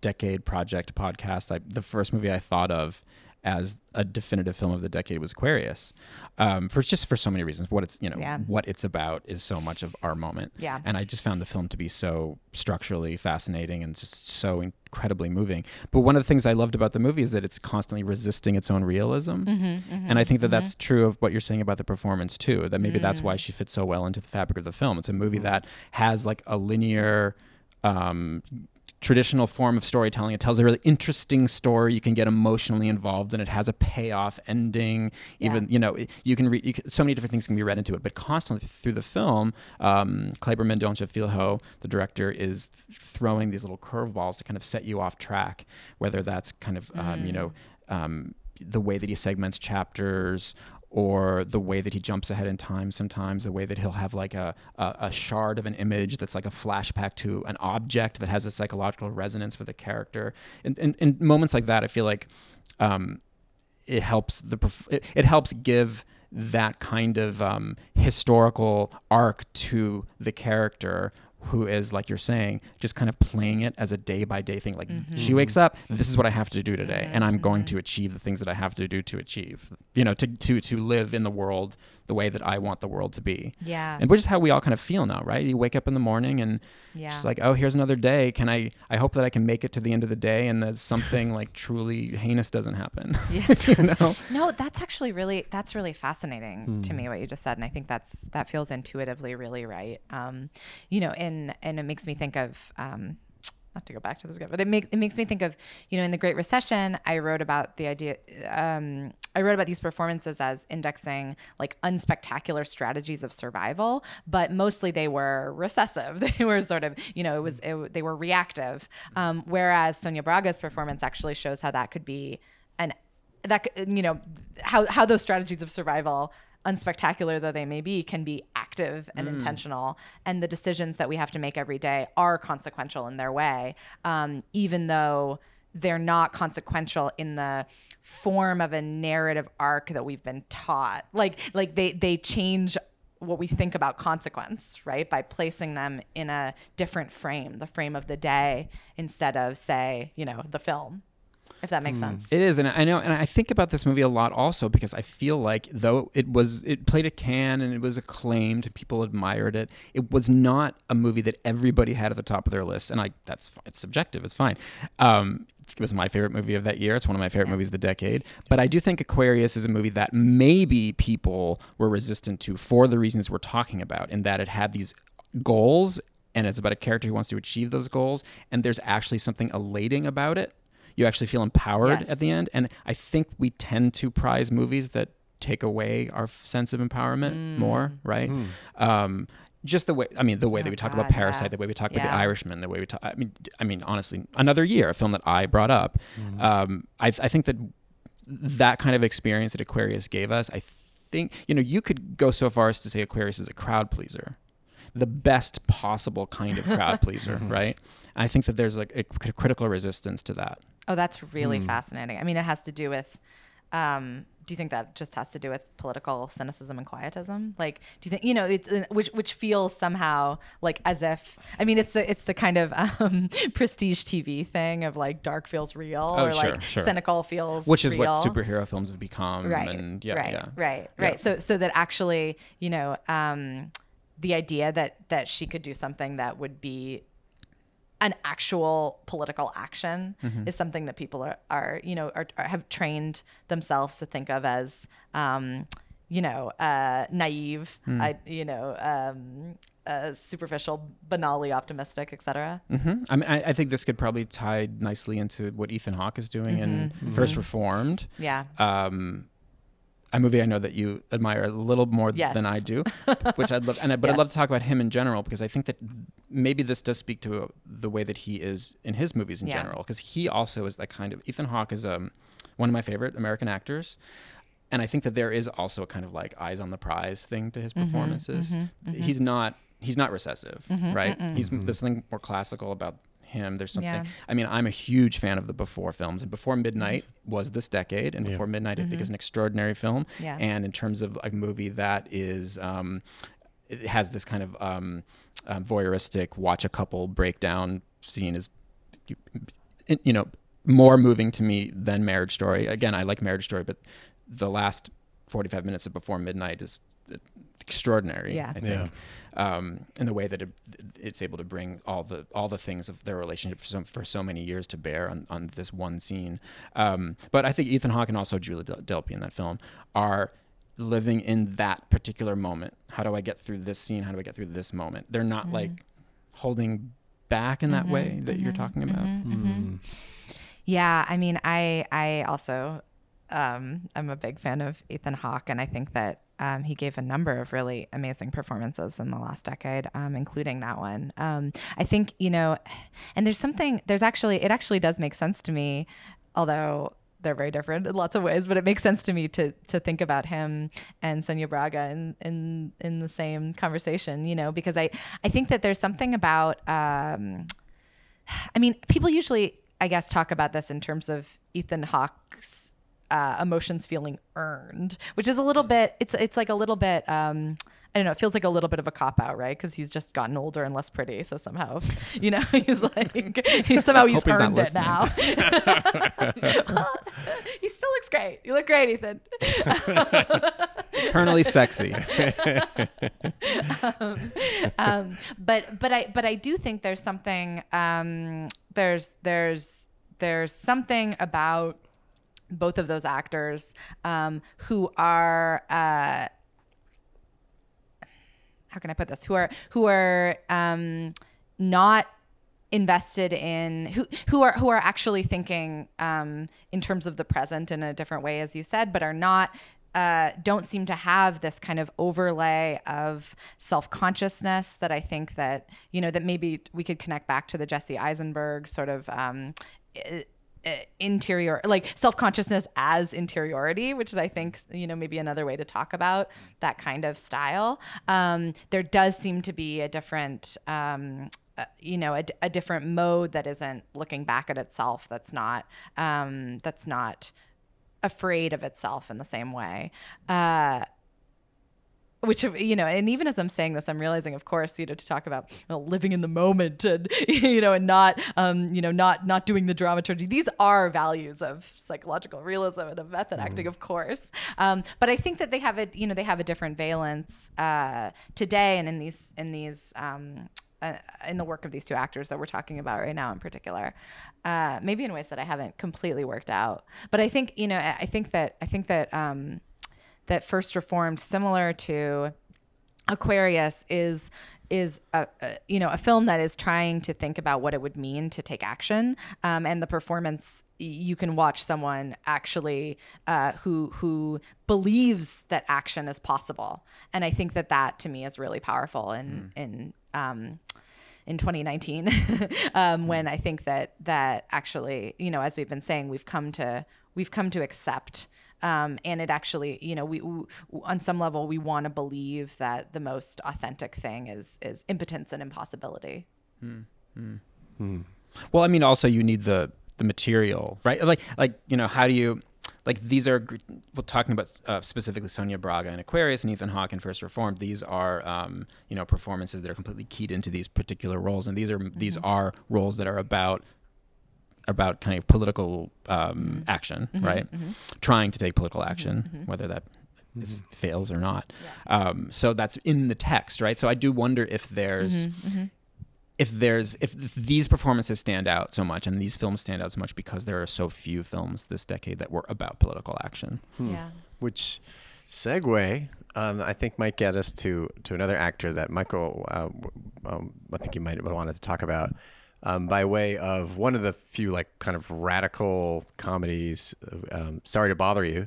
decade project podcast, I, the first movie I thought of as a definitive film of the decade was Aquarius, um, for just for so many reasons. What it's you know yeah. what it's about is so much of our moment. Yeah. And I just found the film to be so structurally fascinating and just so incredibly moving. But one of the things I loved about the movie is that it's constantly resisting its own realism, mm-hmm, mm-hmm, and I think that mm-hmm. that's true of what you're saying about the performance too. That maybe that's why mm. she fits so well into the fabric of the film. It's a movie mm. that has like a linear. Um, traditional form of storytelling. It tells a really interesting story. You can get emotionally involved, and it has a payoff ending. Even yeah. you know you can read so many different things can be read into it. But constantly through the film, um, Kleber Mendonça Filho, the director, is throwing these little curveballs to kind of set you off track. Whether that's kind of um, mm. you know. Um, the way that he segments chapters or the way that he jumps ahead in time sometimes the way that he'll have like a, a, a, shard of an image that's like a flashback to an object that has a psychological resonance for the character. In, in, in moments like that i feel like um, it helps the it, it helps give that kind of um, historical arc to the character who is like you're saying just kind of playing it as a day by day thing like mm-hmm. she wakes up this is what i have to do today mm-hmm. and i'm going mm-hmm. to achieve the things that i have to do to achieve you know to to to live in the world the way that I want the world to be. Yeah. And which is how we all kind of feel now, right? You wake up in the morning and yeah. just like, oh, here's another day. Can I I hope that I can make it to the end of the day and that something like truly heinous doesn't happen. Yeah. you know? No, that's actually really that's really fascinating mm. to hmm. me what you just said. And I think that's that feels intuitively really right. Um, you know, and and it makes me think of um not to go back to this again, but it makes it makes me think of you know in the Great Recession, I wrote about the idea. Um, I wrote about these performances as indexing like unspectacular strategies of survival, but mostly they were recessive. They were sort of you know it was it, they were reactive. Um, whereas Sonia Braga's performance actually shows how that could be an that you know how how those strategies of survival unspectacular though they may be, can be active and mm. intentional. And the decisions that we have to make every day are consequential in their way, um, even though they're not consequential in the form of a narrative arc that we've been taught. Like, like they they change what we think about consequence, right? By placing them in a different frame, the frame of the day, instead of, say, you know, the film if that makes mm. sense. It is, and I know, and I think about this movie a lot also because I feel like though it was, it played a Cannes and it was acclaimed, people admired it. It was not a movie that everybody had at the top of their list, and I that's it's subjective, it's fine. Um, it was my favorite movie of that year. It's one of my favorite yeah. movies of the decade. But I do think Aquarius is a movie that maybe people were resistant to for the reasons we're talking about, in that it had these goals and it's about a character who wants to achieve those goals and there's actually something elating about it you actually feel empowered yes. at the end. And I think we tend to prize movies that take away our sense of empowerment mm. more, right? Mm. Um, just the way I mean the way oh that we talk God, about Parasite, yeah. the way we talk yeah. about The Irishman, the way we talk. I mean, I mean honestly, another year, a film that I brought up. Mm. Um, I, I think that that kind of experience that Aquarius gave us, I think you know you could go so far as to say Aquarius is a crowd pleaser, the best possible kind of crowd pleaser, right? I think that there's like a, critical resistance to that. Oh, that's really mm. fascinating. I mean, it has to do with um, do you think that just has to do with political cynicism and quietism? Like, do you think you know it's uh, which which feels somehow like as if I mean it's the it's the kind of um, prestige TV thing of like dark feels real Oh, or sure, like sure. cynical feels which is real. what superhero films have become. right And yeah, right yeah. right Yeah. right so so that actually you know um, the idea that that she could do something that would be an actual political action Mm-hmm. is something that people are, are you know are, are have trained themselves to think of as um, you know uh, naive Hmm. I, you know um, uh, superficial banally optimistic etc hmm I mean, I, I think this could probably tie nicely into what Ethan Hawke is doing in Mm-hmm. First Reformed. yeah Um, a movie I know that you admire a little more Yes. than I do, which I'd love. And I, but I'd love to talk about him in general because I think that maybe this does speak to uh, the way that he is in his movies in Yeah. general. Because he also is that kind of Ethan Hawke is um, one of my favorite American actors. And I think that there is also a kind of like eyes on the prize thing to his Mm-hmm, performances. He's not he's not recessive, right? He's there's something more classical about him. There's something. Yeah. I mean, I'm a huge fan of the Before films, and Before Midnight was this decade, and Before Midnight I think is an extraordinary film. Mm-hmm. Yeah. And in terms of a movie that is. Um, it has this kind of um, um, voyeuristic watch a couple breakdown scene is you, you know more moving to me than marriage story again i like marriage story but the last 45 minutes of before midnight is extraordinary Yeah. i think um, in the way that it, it's able to bring all the all the things of their relationship for so, for so many years to bear on, on this one scene. Um, but i think ethan hawke and also julia Del- delpy in that film are living in that particular moment. How do i get through this scene? How do i get through this moment? They're not Mm-hmm. like holding back in that way that you're talking about? Mm-hmm. Yeah, I mean, I I also um, I'm a big fan of Ethan Hawke, and I think that um, he gave a number of really amazing performances in the last decade, um, including that one. Um, I think you know, and there's something. There's actually it actually does make sense to me, although they're very different in lots of ways. But it makes sense to me to to think about him and Sonia Braga in in in the same conversation. You know, because I I think that there's something about. Um, I mean, people usually, I guess, talk about this in terms of Ethan Hawke's uh, emotions feeling earned, which is a little bit. It's it's like a little bit. Um, I don't know. It feels like a little bit of a cop out, right? Because he's just gotten older and less pretty. So somehow, you know, he's like he's somehow he's Hope he's earned it now. he still looks great. You look great, Ethan. eternally sexy um, but but I but I do think there's something um, there's there's there's something about both of those actors um, who are uh, how can I put this who are who are um, not invested in who who are who are actually thinking um, in terms of the present in a different way, as you said, but are not. Uh, don't seem to have this kind of overlay of self-consciousness that I think that you know that maybe we could connect back to the Jesse Eisenberg sort of um, interior like self-consciousness as interiority which is i think you know maybe another way to talk about that kind of style. Um, there does seem to be a different um, uh, you know a different mode that isn't looking back at itself that's not um, that's not afraid of itself in the same way. Uh, which you know and even as i'm saying this i'm realizing of course you know to talk about you know, living in the moment and you know and not um you know not not doing the dramaturgy. These are values of psychological realism and of method acting of course. Um but i think that they have a you know they have a different valence uh today and in these in these um uh, in the work of these two actors that we're talking about right now in particular uh maybe in ways that i haven't completely worked out. But i think you know i I think that i think that um that first reformed similar to aquarius is is a, a you know a film that is trying to think about what it would mean to take action. Um, and the performance you can watch someone actually uh, who who believes that action is possible. And i think that that to me is really powerful in in um, in 2019 um, when I think that that actually you know as we've been saying we've come to we've come to accept um, and it actually you know we, we on some level we want to believe that the most authentic thing is is impotence and impossibility Well, I mean, also you need the the material, right? Like, like you know, how do you like these are gr- well, talking about uh, specifically Sonia Braga and Aquarius and Ethan Hawke in First Reformed. These are um, you know performances that are completely keyed into these particular roles, and these are these are roles that are about about kind of political um, action, right? Trying to take political action, whether that is, fails or not. Um, so that's in the text, right? So I do wonder if there's if there's if th- these performances stand out so much and these films stand out so much because there are so few films this decade that were about political action. Yeah. Which segue, um, I think, might get us to to another actor that Michael, uh, w- um, I think you might have wanted to talk about. Um, by way of one of the few like kind of radical comedies, um, "Sorry to Bother You."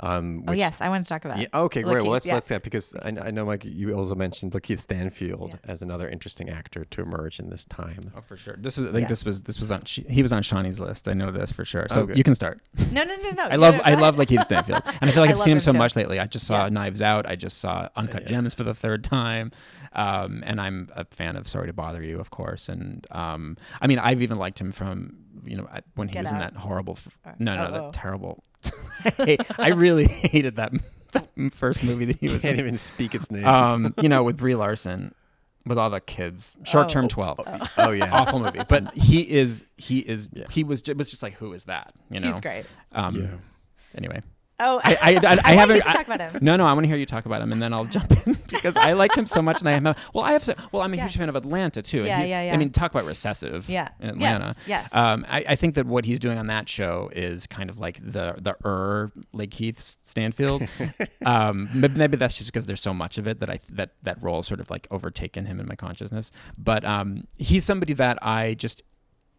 Um, Oh yes, I want to talk about. Yeah, okay, great. Lakeith, Well, let's yeah. let's yeah, because I, I know Mike, you also mentioned Lakeith Stanfield as another interesting actor to emerge in this time. Oh, for sure. This is I think Yeah. this was this was on Sh- he was on Shonni's list. I know this for sure. So Okay. you can start. No, no, no, no. I love no, I love ahead. Lakeith Stanfield, and I feel like I I've seen him him so too. much lately. I just saw Yeah. Knives Out. I just saw Uncut Gems for the third time, um, and I'm a fan of Sorry to Bother You, of course. And um, I mean, I've even liked him from you know when he Get was in that horrible, f- Or- no, no, oh, that oh. terrible. I, really hated that, that first movie that he was Can't in. even speak its name. Um, you know, with Brie Larson, with all the kids, short term Oh. twelve oh yeah, awful movie. But he is he is Yeah. he was ju- was just like who is that? You know. He's great. Um, yeah. Anyway, Oh, I I, I, I haven't you to I- talk about him. No, no, I want to hear you talk about him, and then I'll jump in because I like him so much, and I have. Well, I have. So, well, I'm a Yeah. huge fan of Atlanta too. Yeah, he- yeah, yeah. I mean, talk about recessive. Yeah. In Yes, Atlanta. yes. Um, I, I think that what he's doing on that show is kind of like the the er Lakeith Stanfield. um, maybe, maybe that's just because there's so much of it that I that that role sort of like overtaken him in my consciousness. But um, he's somebody that I just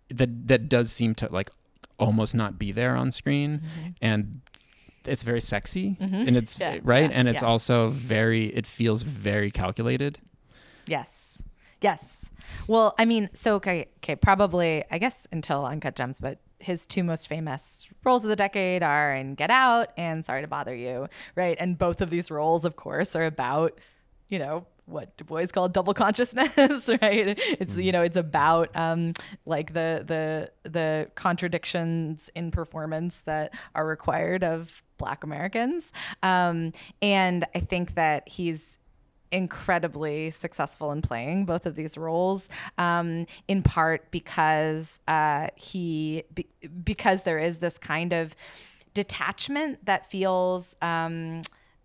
that that does seem to like almost not be there on screen, and it's very sexy and it's Mm-hmm. Yeah, right yeah, and it's yeah. also very it feels very calculated Yes. Yes. Well, I mean, so okay, okay, probably I guess until Uncut Gems, but his two most famous roles of the decade are in Get Out and Sorry to Bother You, right? And both of these roles, of course, are about, you know, what Du Bois called double consciousness, right? It's you know, it's about um, like the the the contradictions in performance that are required of Black Americans, um, and I think that he's incredibly successful in playing both of these roles um, in part because uh, he be, because there is this kind of detachment that feels um,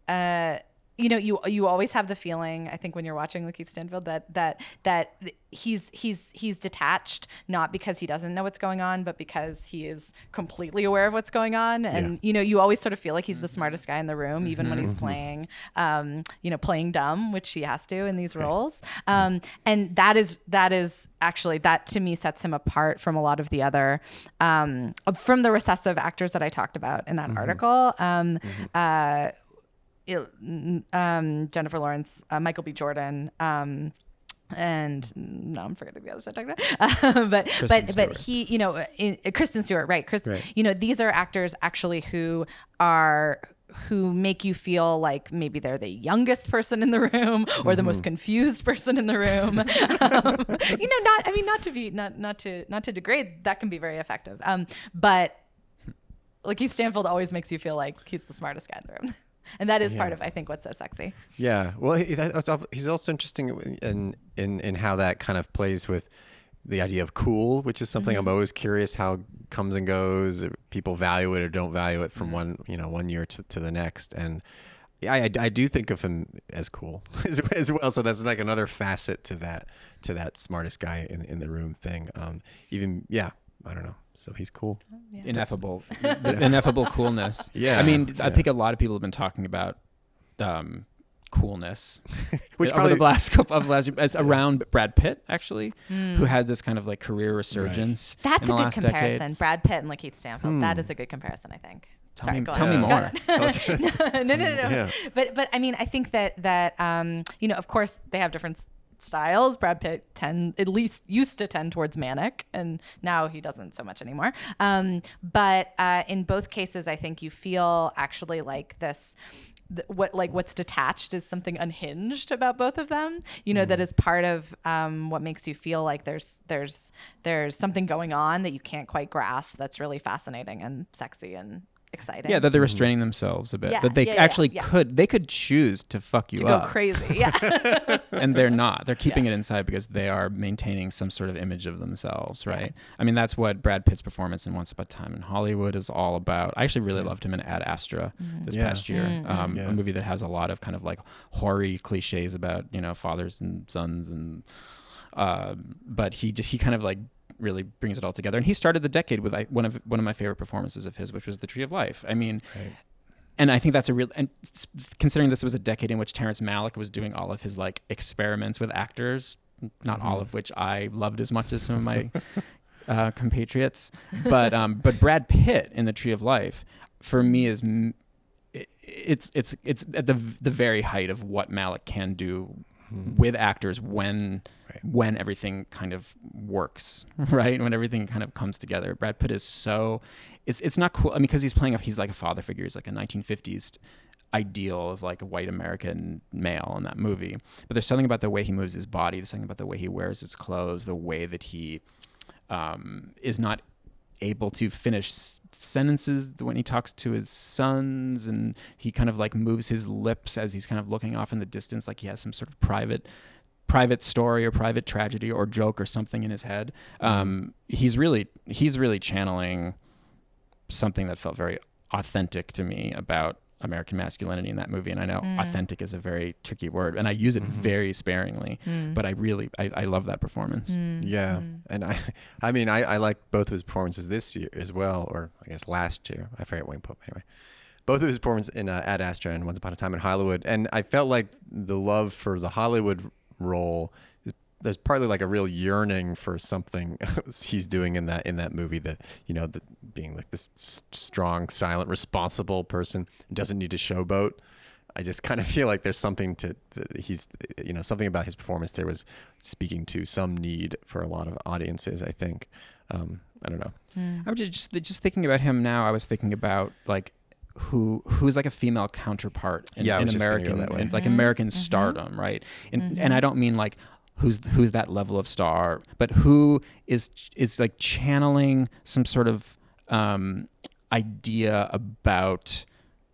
uh, you know you you always have the feeling I think when you're watching Lakeith Stanfield that that that he's he's he's detached not because he doesn't know what's going on but because he is completely aware of what's going on. And Yeah. you know you always sort of feel like he's the smartest guy in the room even when Mm-hmm. he's playing um, you know playing dumb which he has to in these roles. Um, and that is that is actually that to me sets him apart from a lot of the other um, from the recessive actors that I talked about in that Mm-hmm. article. Um, uh, il- um, Jennifer Lawrence, uh, Michael B. Jordan, um, and no, I'm forgetting the other stuff. About. but Kristen but but he, you know, in, uh, Kristen Stewart, right? Chris, Right. you know, these are actors actually who are who make you feel like maybe they're the youngest person in the room or the most Mm-hmm. confused person in the room. um, you know, not I mean, not to be not not to not to degrade. That can be very effective. Um, but Lakeith Stanfield always makes you feel like he's the smartest guy in the room. And that is part of, I think, what's so sexy. Yeah, well, he, he's also interesting in in in how that kind of plays with the idea of cool, which is something I'm always curious how comes and goes. People value it or don't value it from one you know one year to, to the next, and yeah, I, I do think of him as cool as, as well. So that's like another facet to that to that smartest guy in in the room thing. Um, even yeah, I don't know. So he's cool. ineffable ineffable coolness Yeah, i mean i think a lot of people have been talking about um coolness Which over probably the last couple of last as around Brad Pitt actually, who had this kind of like career resurgence. Hmm. That's in a the good last comparison. Decade. Brad Pitt and Lakeith Stanfield. That is a good comparison, I think. Tell Sorry, me- go tell me more. no, no, no, no. Yeah. But but I mean, I think that that um, you know, of course, they have different s- styles. Brad Pitt tend at least used to tend towards manic, and now he doesn't so much anymore. Um, but uh, in both cases, I think you feel actually like this. th- What like what's detached is something unhinged about both of them. You know that is part of um, what makes you feel like there's there's there's something going on that you can't quite grasp. That's really fascinating and sexy and exciting. Yeah, that they're restraining themselves a bit. Yeah, that they yeah, yeah, actually yeah. could they could choose to fuck you to go up. crazy. Yeah. and they're not. They're keeping it inside because they are maintaining some sort of image of themselves, right? I mean, that's what Brad Pitt's performance in Once Upon a Time in Hollywood is all about. I actually really loved him in Ad Astra this Yeah. past year, um, Yeah. a movie that has a lot of kind of like hoary cliches about you know fathers and sons, and uh, but he just he kind of like really brings it all together. And he started the decade with I, one of one of my favorite performances of his, which was The Tree of Life. I mean. And I think that's a real, and considering this was a decade in which Terrence Malick was doing all of his like experiments with actors, not all of which I loved as much as some of my uh, compatriots, but um, but Brad Pitt in The Tree of Life, for me is m- it's it's it's at the the very height of what Malick can do with actors when when everything kind of works right? When everything kind of comes together. Brad pitt is so it's it's not cool i mean because he's playing a he's like a father figure. He's like a 1950s ideal of like a white american male in that movie. But there's something about the way he moves his body. There's something about the way he wears his clothes. The way that he um, is not able to finish sentences when he talks to his sons and he kind of like moves his lips as he's kind of looking off in the distance like he has some sort of private private story or private tragedy or joke or something in his head. Um, he's really he's really channeling something that felt very authentic to me about American masculinity in that movie. And I know mm. authentic is a very tricky word, and I use it mm-hmm. very sparingly. Mm. But I really, I, I love that performance. Mm. Yeah, and I, I mean, I, I like both of his performances this year as well, or I guess last year. I forget when Pope anyway. Both of his performances in uh, Ad Astra and Once Upon a Time in Hollywood, and I felt like the love for the Hollywood role. There's partly like a real yearning for something he's doing in that in that movie that you know, the, being like this s- strong, silent, responsible person who doesn't need to showboat. I just kind of feel like there's something to he's you know something about his performance there was speaking to some need for a lot of audiences. I think um, I don't know. Hmm. I'm just, just just thinking about him now. I was thinking about like who who's like a female counterpart in, Yeah, in was just gonna go American that way. in, like mm-hmm. American mm-hmm. stardom, right? And mm-hmm. and I don't mean like who's who's that level of star, but who is is like channeling some sort of um, idea about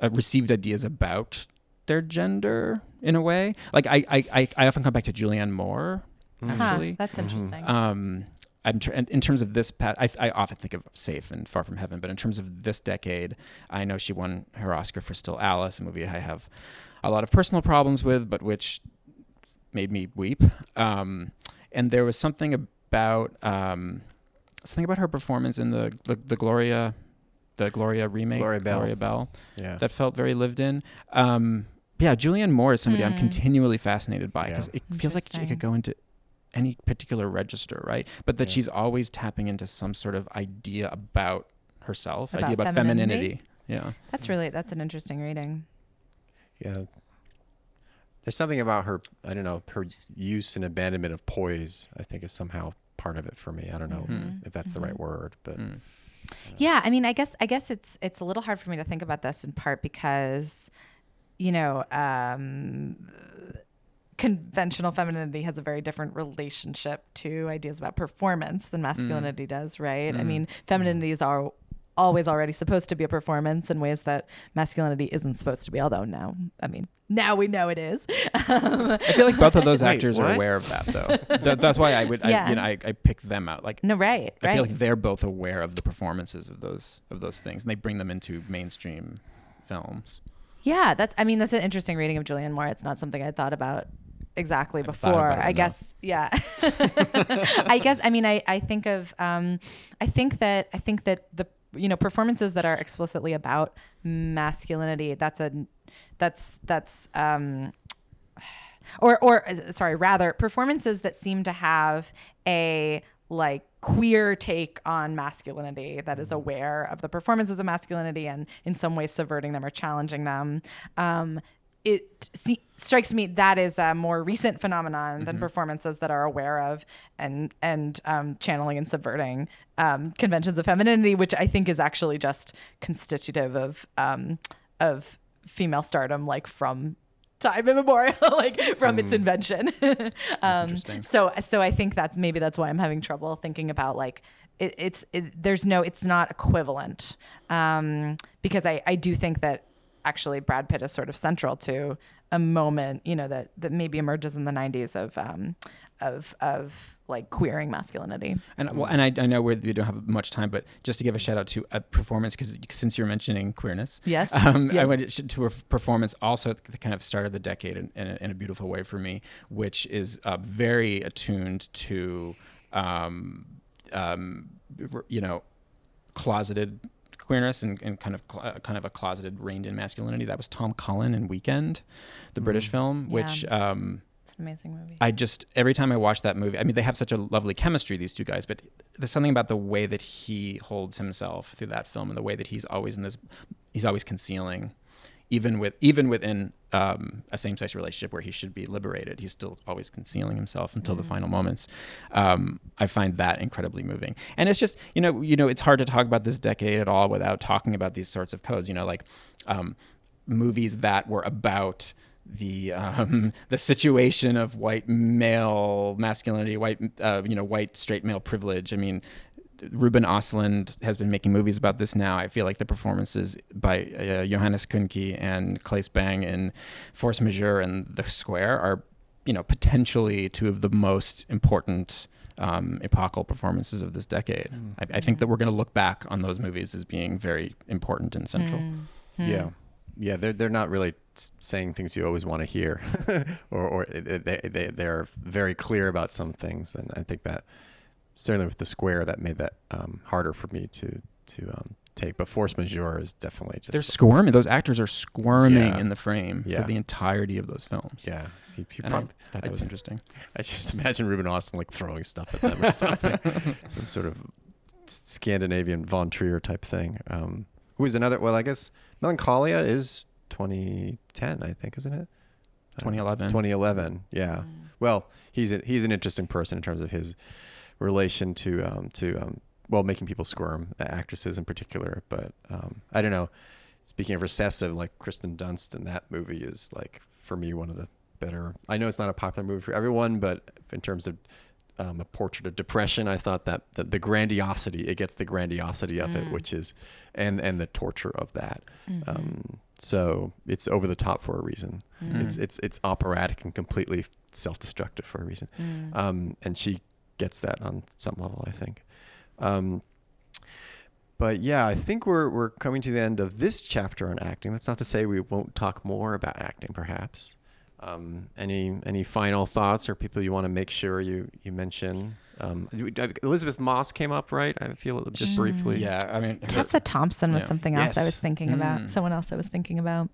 uh, received ideas about their gender in a way. Like I I, I, I often come back to Julianne Moore Huh, actually. that's interesting. Um, I'm tr- in in terms of this past, I, I often think of Safe and Far From Heaven, but in terms of this decade, I know she won her Oscar for Still Alice, a movie I have a lot of personal problems with, but which made me weep. Um, and there was something about um, something about her performance in the the, the Gloria, the Gloria remake, Gloria Bell. Gloria Bell, Yeah. that felt very lived in. Um, yeah, Julianne Moore is somebody I'm continually fascinated by because Yeah. it feels like she could go into any particular register, right? But that Yeah. she's always tapping into some sort of idea about herself, About idea about femininity? femininity. Yeah. that's really that's an interesting reading. Yeah. There's something about her, I don't know, her use and abandonment of poise, I think is somehow part of it for me. I don't know Mm-hmm. if that's the right mm-hmm. word, but mm. Yeah, I mean, I guess I guess it's it's a little hard for me to think about this in part because, you know, um, conventional femininity has a very different relationship to ideas about performance than masculinity mm. does, right? I mm. mean, femininity is are always already supposed to be a performance in ways that masculinity isn't supposed to be. Although now, I mean, now we know it is. Um, I feel like both of those Wait, actors are aware of that, though. Th- that's why I would, Yeah. I, you know, I, I pick them out. Like, no, right, I right. feel like they're both aware of the performances of those of those things, and they bring them into mainstream films. Yeah, that's. I mean, that's an interesting reading of Julianne Moore. It's not something I thought about exactly thought before. about I enough. guess. Yeah. I guess. I mean, I I think of. Um, I think that I think that the you know performances that are explicitly about masculinity. That's a. That's that's. Um, or or sorry rather performances that seem to have a like queer take on masculinity that is aware of the performances of masculinity and in some ways subverting them or challenging them um, it se- strikes me that is a more recent phenomenon than performances that are aware of and and um, channeling and subverting um, conventions of femininity, which I think is actually just constitutive of um, of female stardom, like from time immemorial, like from its invention. um. So so I think that's maybe that's why I'm having trouble thinking about like it, it's it, there's no it's not equivalent um, because I I do think that actually Brad Pitt is sort of central to a moment you know that that maybe emerges in the 90s of um, of of like queering masculinity. And well, and I, I know we don't have much time, but just to give a shout out to a performance because since you're mentioning queerness, Yes, um, I went to a performance also at the kind of start of the decade in, in, a, in a beautiful way for me, which is uh, very attuned to, um, um, you know, closeted queerness and, and kind of cl- kind of a closeted reined in masculinity. That was Tom Cullen in Weekend, the British film, which. Yeah. Um, It's an amazing movie. I just every time I watch that movie, I mean, they have such a lovely chemistry, these two guys, but there's something about the way that he holds himself through that film and the way that he's always in this, he's always concealing, even with even within um, a same-sex relationship where he should be liberated, he's still always concealing himself until the final moments. Um, I find that incredibly moving, and it's just you know you know it's hard to talk about this decade at all without talking about these sorts of codes. You know, like um, movies that were about the um, the situation of white male masculinity, white uh, you know white straight male privilege. I mean, Ruben Ostlund has been making movies about this now. I feel like the performances by uh, Johannes Kuhnke and Claes Bang in Force Majeure and The Square are you know potentially two of the most important. Um, epochal performances of this decade. I, I think that we're going to look back on those movies as being very important and central. Yeah, yeah. They're they're not really saying things you always want to hear, or or they they they're very clear about some things, and I think that certainly with the square that made that um, harder for me to to um, take. But force majeure is definitely just They're squirming. Those actors are squirming Yeah. in the frame Yeah. for the entirety of those films. yeah. He, he And I prob- thought that was interesting. I just imagine Ruben Ostlund like throwing stuff at them or something, some sort of Scandinavian Von Trier type thing. Um, who is another? Well, I guess Melancholia is 2010, I think, isn't it? 2011. 2011. Yeah. Well, he's a, he's an interesting person in terms of his relation to um, to um, well making people squirm, uh, actresses in particular. But um, I don't know. Speaking of recessive, like Kirsten Dunst in that movie is like for me one of the better. I know it's not a popular movie for everyone, but in terms of um, a portrait of depression, I thought that the, the grandiosity it gets the grandiosity of it, which is and and the torture of that. Um, so it's over the top for a reason. It's it's it's operatic and completely self-destructive for a reason. Um, and she gets that on some level, I think. Um, but yeah, I think we're we're coming to the end of this chapter on acting. That's not to say we won't talk more about acting, perhaps. Um, any any final thoughts or people you want to make sure you you mention? Um, Elisabeth Moss came up, right? I feel just briefly. Yeah, I mean, her- Tessa Thompson was Yeah. something else I was thinking about. Mm. Someone else I was thinking about.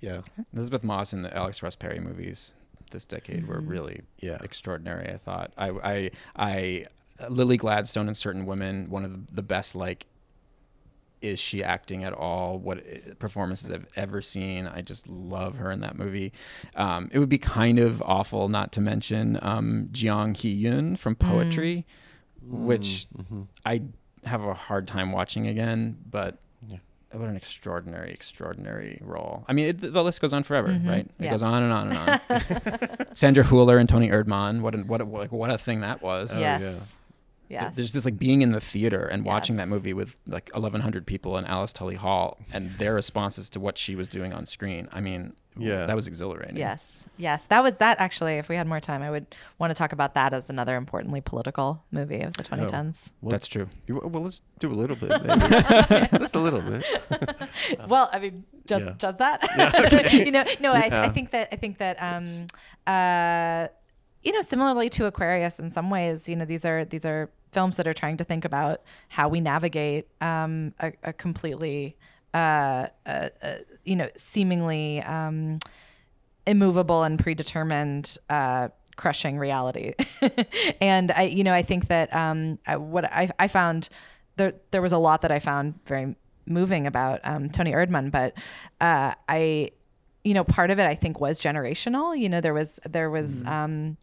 Yeah. Elisabeth Moss in the Alex Ross Perry movies this decade were really Yeah. extraordinary. I thought. I, I, I, Lily Gladstone and certain women, one of the best like. Is she acting at all? What uh, performances I've ever seen? I just love her in that movie. Um, it would be kind of awful not to mention um, Jeong Hee Yoon from Poetry, which Mm-hmm. I have a hard time watching again, but. What an extraordinary, extraordinary role. I mean, it, the list goes on forever, mm-hmm. right? It yeah. goes on and on and on. Sandra Hüller and Toni Erdmann, what a, what a, like, what a thing that was. Oh, yes. Yeah. There's just like being in the theater and watching that movie with like 1,100 people in Alice Tully Hall and their responses to what she was doing on screen. I mean, Yeah. that was exhilarating. Yes, yes, that was that. Actually, if we had more time, I would want to talk about that as another importantly political movie of the 2010s. Well, That's true. you- well, let's do a little bit, maybe. just, just a little bit. well, I mean, just Yeah. just that. you know, no, I, I think that I think that um, uh, you know, similarly to Aquarius, in some ways, you know, these are these are films that are trying to think about how we navigate um, a, a completely, uh, uh, uh, you know, seemingly um, immovable and predetermined. Uh, crushing reality and i you know i think that um I, what i i found there there was a lot that i found very moving about um Toni Erdmann, but uh i you know part of it i think was generational you know there was there was um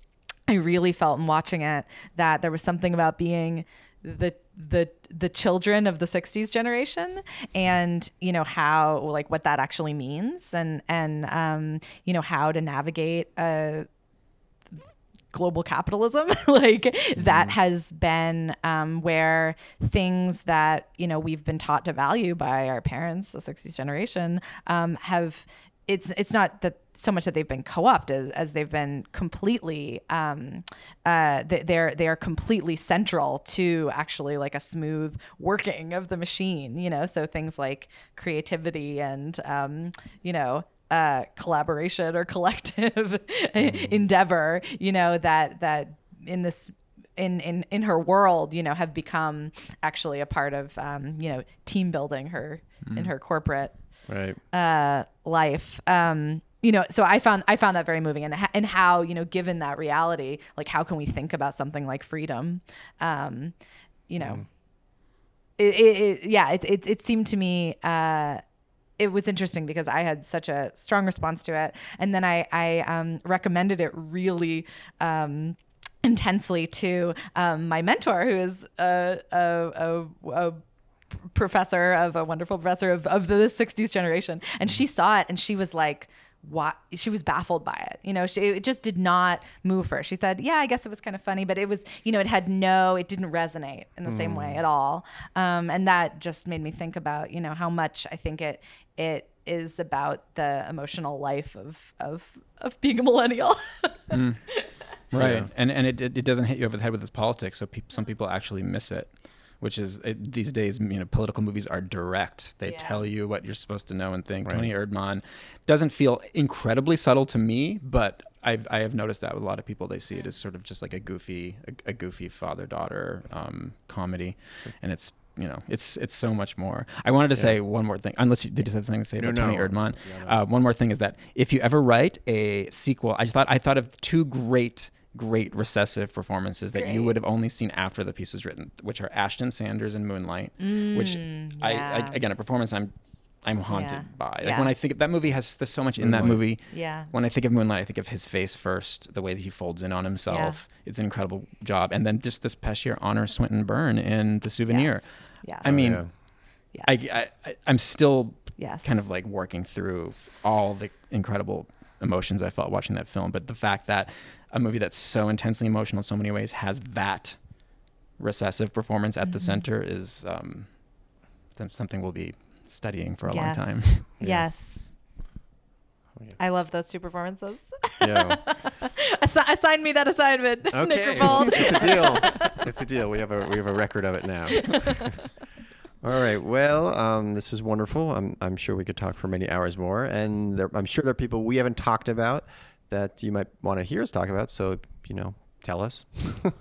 i really felt in watching it that there was something about being the the the children of the 60s generation and you know how like what that actually means and and um you know how to navigate a global capitalism. Like that has been um, where things that you know we've been taught to value by our parents the 60s generation um, have it's it's not that so much that they've been co-opted as, as they've been completely um, uh, they're they're completely central to actually like a smooth working of the machine you know so things like creativity and um, you know uh, collaboration or collective endeavor you know that that in this in, in in her world, you know, have become actually a part of um, you know team building her mm. in her corporate right uh, life. Um, you know, so I found I found that very moving, and and how you know, given that reality, like how can we think about something like freedom? Um, you know, mm. it, it, it, yeah, it, it it seemed to me. Uh, it was interesting because I had such a strong response to it, and then I I um, recommended it really um, intensely to um, my mentor, who is a, a, a, a professor of a wonderful professor of, of the 60s generation and she saw it and she was like what she was baffled by it you know she, it just did not move her she said yeah i guess it was kind of funny but it was you know it had no it didn't resonate in the mm. same way mm. at all um, and that just made me think about you know how much i think it it is about the emotional life of of of being a millennial mm. right yeah. and and it, it doesn't hit you over the head with its politics so pe- some people actually miss it which is it, these days, you know, political movies are direct. They yeah. tell you what you're supposed to know and think. Right. Toni Erdmann doesn't feel incredibly subtle to me, but I've, I have noticed that with a lot of people. They see it as sort of just like a goofy, a, a goofy father daughter um, comedy, and it's you know, it's it's so much more. I wanted to yeah. say one more thing. Unless you did you have something to say no, about no. Toni Erdmann? Yeah, no. uh, one more thing is that if you ever write a sequel, I thought I thought of two great great recessive performances that great. you would have only seen after the piece was written, which are Ashton Sanders in Moonlight, mm, which yeah. I, I, again a performance I'm I'm haunted yeah. by. Like yeah. when I think of that movie has there's so much Moonlight. in that movie. Yeah. When I think of Moonlight, I think of his face first, the way that he folds in on himself. Yeah. It's an incredible job. And then just this past year, Honor Swinton Byrne in The Souvenir. Yes. yes. I mean, oh, yes. I, I I'm still yes. kind of like working through all the incredible emotions I felt watching that film. But the fact that a movie that's so intensely emotional in so many ways has that recessive performance at mm-hmm. the center is um, something we'll be studying for a yes. long time. yes. Oh, I love those two performances. Yeah. Assi- assign me that assignment. Okay. it's a deal. It's a deal. We have a we have a record of it now. All right. Well, um, this is wonderful. I'm, I'm sure we could talk for many hours more. And there, I'm sure there are people we haven't talked about that you might want to hear us talk about. So, you know, tell us. uh,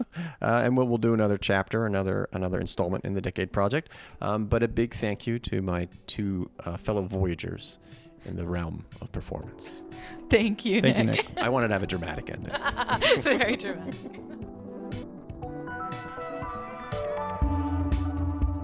and we'll, we'll do another chapter, another another installment in the Decade Project. Um, but a big thank you to my two uh, fellow Voyagers in the realm of performance. Thank you, Thank Nick. You, Nick. I wanted to have a dramatic ending. Very dramatic.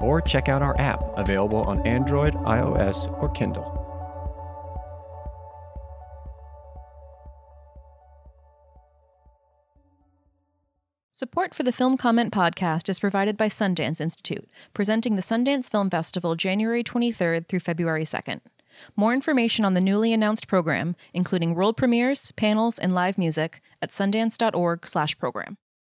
or check out our app available on Android, iOS, or Kindle. Support for the Film Comment podcast is provided by Sundance Institute, presenting the Sundance Film Festival January 23rd through February 2nd. More information on the newly announced program, including world premieres, panels, and live music, at sundance.org/program.